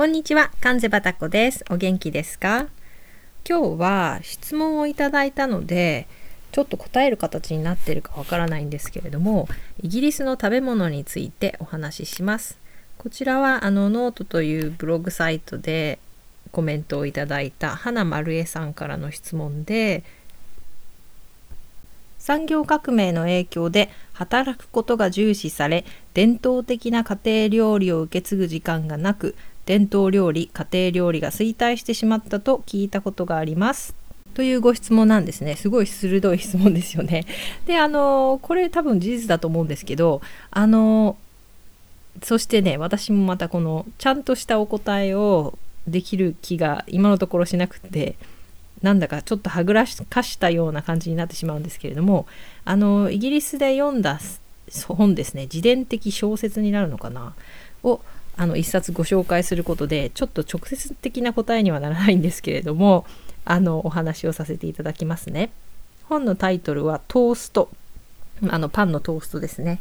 こんにちは、関瀬バタコです。お元気ですか？今日は質問をいただいたので、ちょっと答える形になってるかわからないんですけれども、イギリスの食べ物についてお話しします。こちらはあのノートというブログサイトでコメントをいただいた花丸江さんからの質問で、産業革命の影響で働くことが重視され伝統的な家庭料理を受け継ぐ時間がなく伝統料理家庭料理が衰退してしまったと聞いたことがあります。というご質問なんですね。すごい鋭い質問ですよね。であのこれ多分事実だと思うんですけどあのそしてね私もまたこのちゃんとしたお答えをできる気が今のところしなくてなんだかちょっとはぐらかしたような感じになってしまうんですけれどもあのイギリスで読んだ本ですね。自伝的小説になるのかな？をあの一冊ご紹介することでちょっと直接的な答えにはならないんですけれどもあのお話をさせていただきますね。本のタイトルは「トースト」あのパンのトーストですね。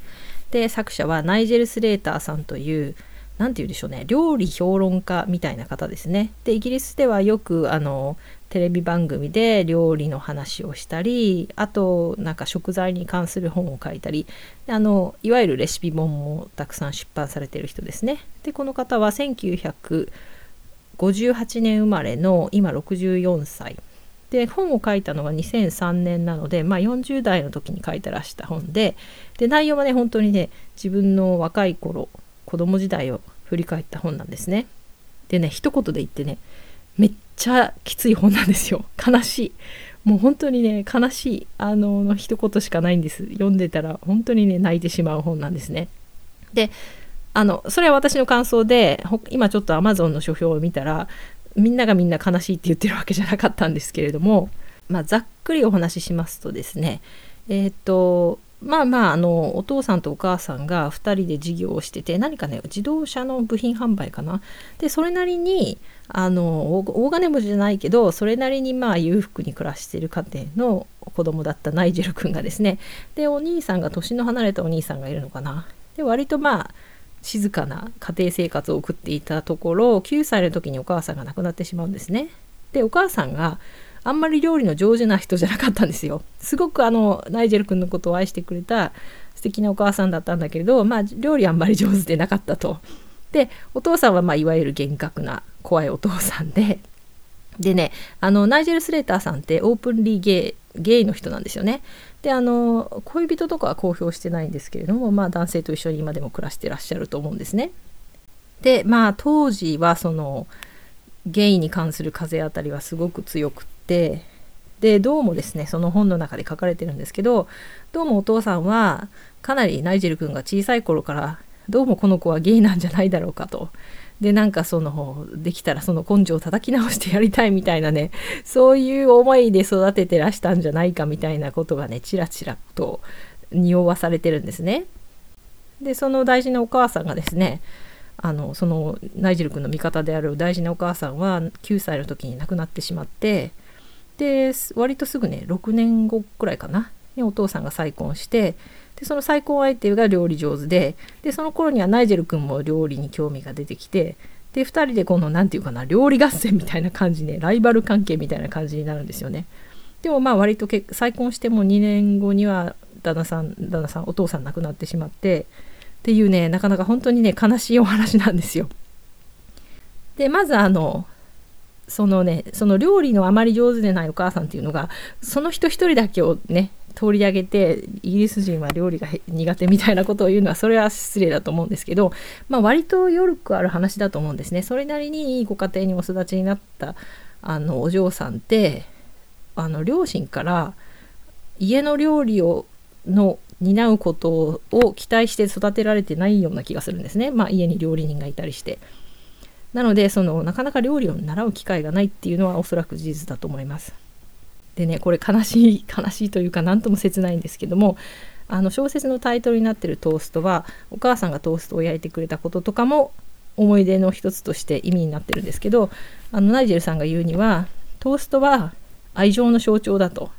で作者はナイジェル・スレーターさんという何て言うんでしょうね料理評論家みたいな方ですね。でイギリスではよくあのテレビ番組で料理の話をしたりあとなんか食材に関する本を書いたりあのいわゆるレシピ本もたくさん出版されてる人ですね。でこの方は1958年生まれの今64歳で本を書いたのが2003年なので、まあ、40代の時に書いてらした本でで内容はね本当にね自分の若い頃子供時代を振り返った本なんですね。でね一言で言ってねめっちゃきつい本なんですよ。悲しい。もう本当にね悲しい。あのの一言しかないんです。読んでたら本当にね泣いてしまう本なんですね。であのそれは私の感想で今ちょっと Amazon の書評を見たらみんながみんな悲しいって言ってるわけじゃなかったんですけれども、まあ、ざっくりお話ししますとですねえっ、とまあまああのお父さんとお母さんが2人で事業をしてて何かね自動車の部品販売かな。でそれなりにあの大金持ちじゃないけどそれなりにまあ裕福に暮らしてる家庭の子供だったナイジェル君がですね。でお兄さんが年の離れたお兄さんがいるのかな。で割とまあ静かな家庭生活を送っていたところ9歳の時にお母さんが亡くなってしまうんですね。でお母さんがあんまり料理の上手な人じゃなかったんですよ。すごくあのナイジェル君のことを愛してくれた素敵なお母さんだったんだけれど、まあ、料理あんまり上手でなかったと。でお父さんはまあいわゆる厳格な怖いお父さんででねあのナイジェル・スレーターさんってオープンリーゲイゲイの人なんですよね。であの恋人とかは公表してないんですけれども、まあ、男性と一緒に今でも暮らしてらっしゃると思うんですね。でまあ当時はそのゲイに関する風当たりはすごく強くってでどうもですねその本の中で書かれてるんですけどどうもお父さんはかなりナイジェル君が小さい頃からどうもこの子はゲイなんじゃないだろうかと。でなんかそのできたらその根性を叩き直してやりたいみたいなねそういう思いで育ててらしたんじゃないかみたいなことがねちらちらと匂わされてるんですね。でその大事なお母さんがですねあのそのナイジェル君の味方である大事なお母さんは9歳の時に亡くなってしまってで割とすぐね6年後くらいかなにお父さんが再婚してでその再婚相手が料理上手ででその頃にはナイジェル君も料理に興味が出てきてで2人でこの何て言うかな料理合戦みたいな感じねライバル関係みたいな感じになるんですよね。でもまあ割と再婚しても2年後には旦那さん旦那さんお父さん亡くなってしまってっていうねなかなか本当にね悲しいお話なんですよ。でまずあのそのねその料理のあまり上手でないお母さんっていうのがその人一人だけをね通り上げてイギリス人は料理が苦手みたいなことを言うのはそれは失礼だと思うんですけど、まあ、割とよくある話だと思うんですね。それなりにいいご家庭にお育ちになったあのお嬢さんってあの両親から家の料理をの担うことを期待して育てられてないような気がするんですね。まあ、家に料理人がいたりして。なのでそのなかなか料理を習う機会がないっていうのはおそらく事実だと思います。でねこれ悲しい悲しいというか何とも切ないんですけどもあの小説のタイトルになってるトーストはお母さんがトーストを焼いてくれたこととかも思い出の一つとして意味になってるんですけどあのナイジェルさんが言うにはトーストは愛情の象徴だと。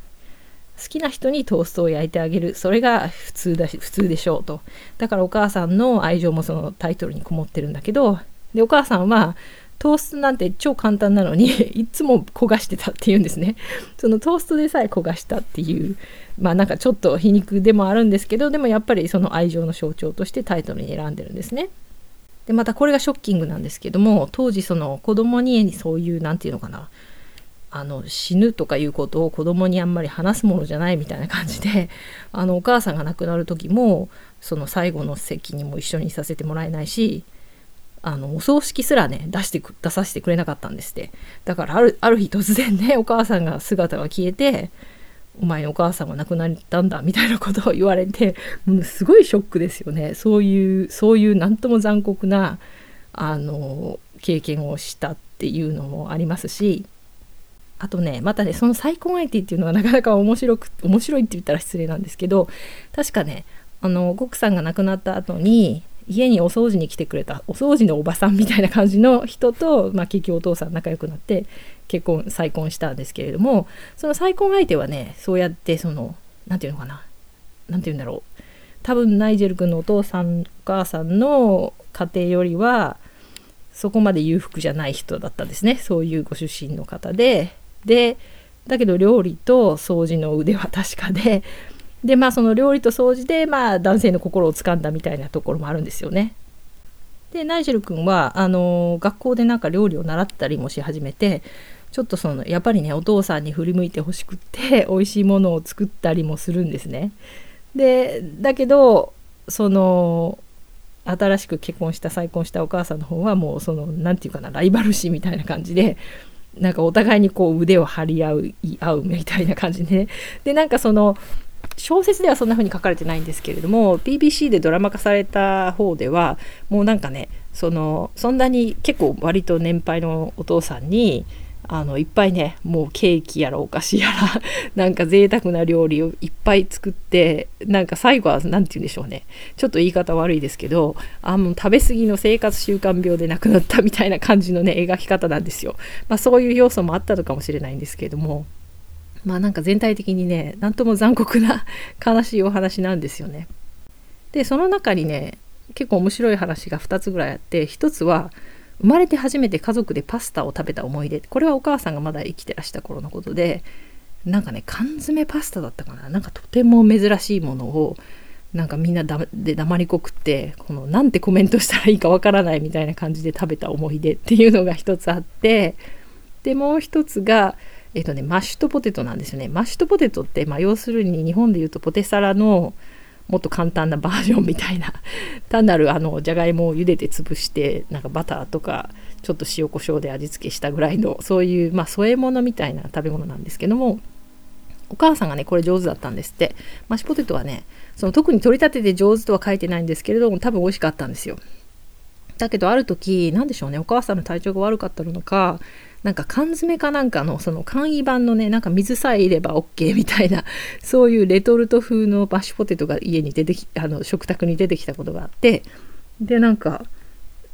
好きな人にトーストを焼いてあげる。それが普通だし普通でしょうと。だからお母さんの愛情もそのタイトルにこもってるんだけどでお母さんはトーストなんて超簡単なのに いつも焦がしてたっていうんですね。そのトーストでさえ焦がしたっていうまあなんかちょっと皮肉でもあるんですけどでもやっぱりその愛情の象徴としてタイトルに選んでるんですね。でまたこれがショッキングなんですけども当時その子供にそういう何て言うのかなあの死ぬとかいうことを子供にあんまり話すものじゃないみたいな感じであのお母さんが亡くなる時もその最後の席にも一緒にさせてもらえないしあのお葬式すらね出して出させてくれなかったんですって。だからあるある日突然ね お母さんが姿が消えてお前お母さんが亡くなったんだみたいなことを言われてもうすごいショックですよね。そういうそういう何とも残酷なあの経験をしたっていうのもありますし。あとねまたねその再婚相手っていうのが なかなか面白く面白いって言ったら失礼なんですけど確かねあの奥さんが亡くなった後に家にお掃除に来てくれたお掃除のおばさんみたいな感じの人と、まあ、結局お父さん仲良くなって結婚再婚したんですけれどもその再婚相手はねそうやってその何て言うのかな何て言うんだろう多分ナイジェル君のお父さんお母さんの家庭よりはそこまで裕福じゃない人だったんですねそういうご出身の方で。でだけど料理と掃除の腕は確かででまあその料理と掃除でまあ男性の心をつかんだみたいなところもあるんですよね。でナイジェル君はあの学校でなんか料理を習ったりもし始めてちょっとそのやっぱりねお父さんに振り向いてほしくって 美味しいものを作ったりもするんですね。でだけどその新しく結婚した再婚したお母さんの方はもうその何て言うかなライバル視みたいな感じでなんかお互いにこう腕を張り合う合うみたいな感じで、ね、でなんかその小説ではそんな風に書かれてないんですけれども BBC でドラマ化された方ではもうなんかねそのそんなに結構割と年配のお父さんにあのいっぱいねもうケーキやらお菓子やら なんか贅沢な料理をいっぱい作ってなんか最後は何て言うんでしょうねちょっと言い方悪いですけどあもう食べ過ぎの生活習慣病で亡くなったみたいな感じのね描き方なんですよ。まあ、そういう要素もあったのかもしれないんですけれどもまあなんか全体的にね何とも残酷な 悲しいお話なんですよね。でその中にね結構面白い話が2つぐらいあって1つは生まれて初めて家族でパスタを食べた思い出これはお母さんがまだ生きてらした頃のことでなんかね缶詰パスタだったかななんかとても珍しいものをなんかみんなで黙りこくってこのなんてコメントしたらいいかわからないみたいな感じで食べた思い出っていうのが一つあってでもう一つがえっとねマッシュトポテトなんですよね。マッシュトポテトって、まあ、要するに日本でいうとポテサラのもっと簡単なバージョンみたいな。単なるあのじゃがいもを茹でて潰してなんかバターとかちょっと塩コショウで味付けしたぐらいのそういうまあ添え物みたいな食べ物なんですけどもお母さんがねこれ上手だったんですって。マッシュポテトはねその特に取り立てて上手とは書いてないんですけれども多分美味しかったんですよ。だけどある時何でしょうねお母さんの体調が悪かったのかなんか缶詰かなんかのその簡易版のねなんか水さえいれば OK みたいな そういうレトルト風のマッシュポテトが家に出てきあの食卓に出てきたことがあってでなんか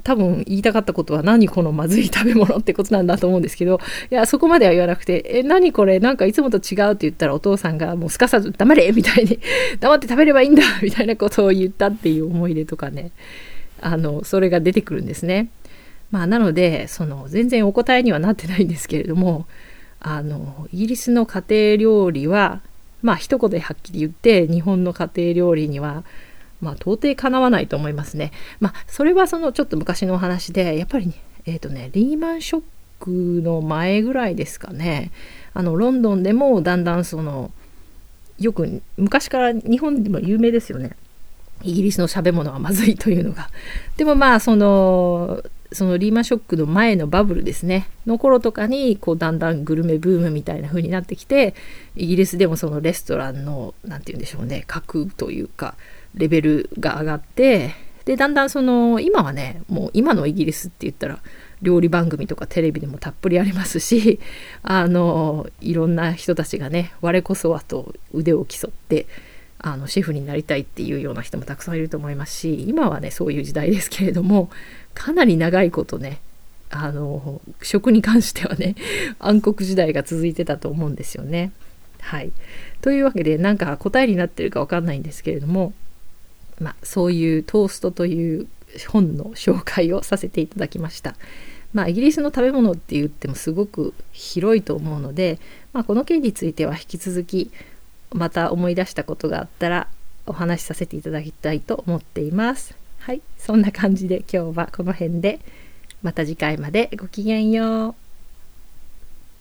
多分言いたかったことは何このまずい食べ物ってことなんだと思うんですけどいやそこまでは言わなくてえ何これ？なんかいつもと違うって言ったらお父さんがもうすかさず黙れみたいに 黙って食べればいいんだみたいなことを言ったっていう思い出とかねあのそれが出てくるんですね。まあ、なのでその全然お答えにはなってないんですけれどもあのイギリスの家庭料理はまあ一言ではっきり言って日本の家庭料理にはまあ到底かなわないと思いますね。まあそれはそのちょっと昔のお話でやっぱり、えーとね、リーマンショックの前ぐらいですかねあのロンドンでもだんだんそのよく昔から日本でも有名ですよねイギリスのしゃべ物はまずいというのが。でもまあそのそのリーマンショックの前のバブルですね。の頃とかにこうだんだんグルメブームみたいな風になってきてイギリスでもそのレストランの何て言うんでしょうね格というかレベルが上がってでだんだんその今はねもう今のイギリスって言ったら料理番組とかテレビでもたっぷりありますしあのいろんな人たちがね我こそはと腕を競ってあのシェフになりたいっていうような人もたくさんいると思いますし今はねそういう時代ですけれどもかなり長いことねあの食に関してはね暗黒時代が続いてたと思うんですよね。はい、というわけでなんか答えになってるか分かんないんですけれども、まあ、そういうトーストという本の紹介をさせていただきました。まあイギリスの食べ物って言ってもすごく広いと思うので、まあ、この件については引き続きまた思い出したことがあったらお話しさせていただきたいと思っています。はい、そんな感じで今日はこの辺でまた次回までごきげんよう。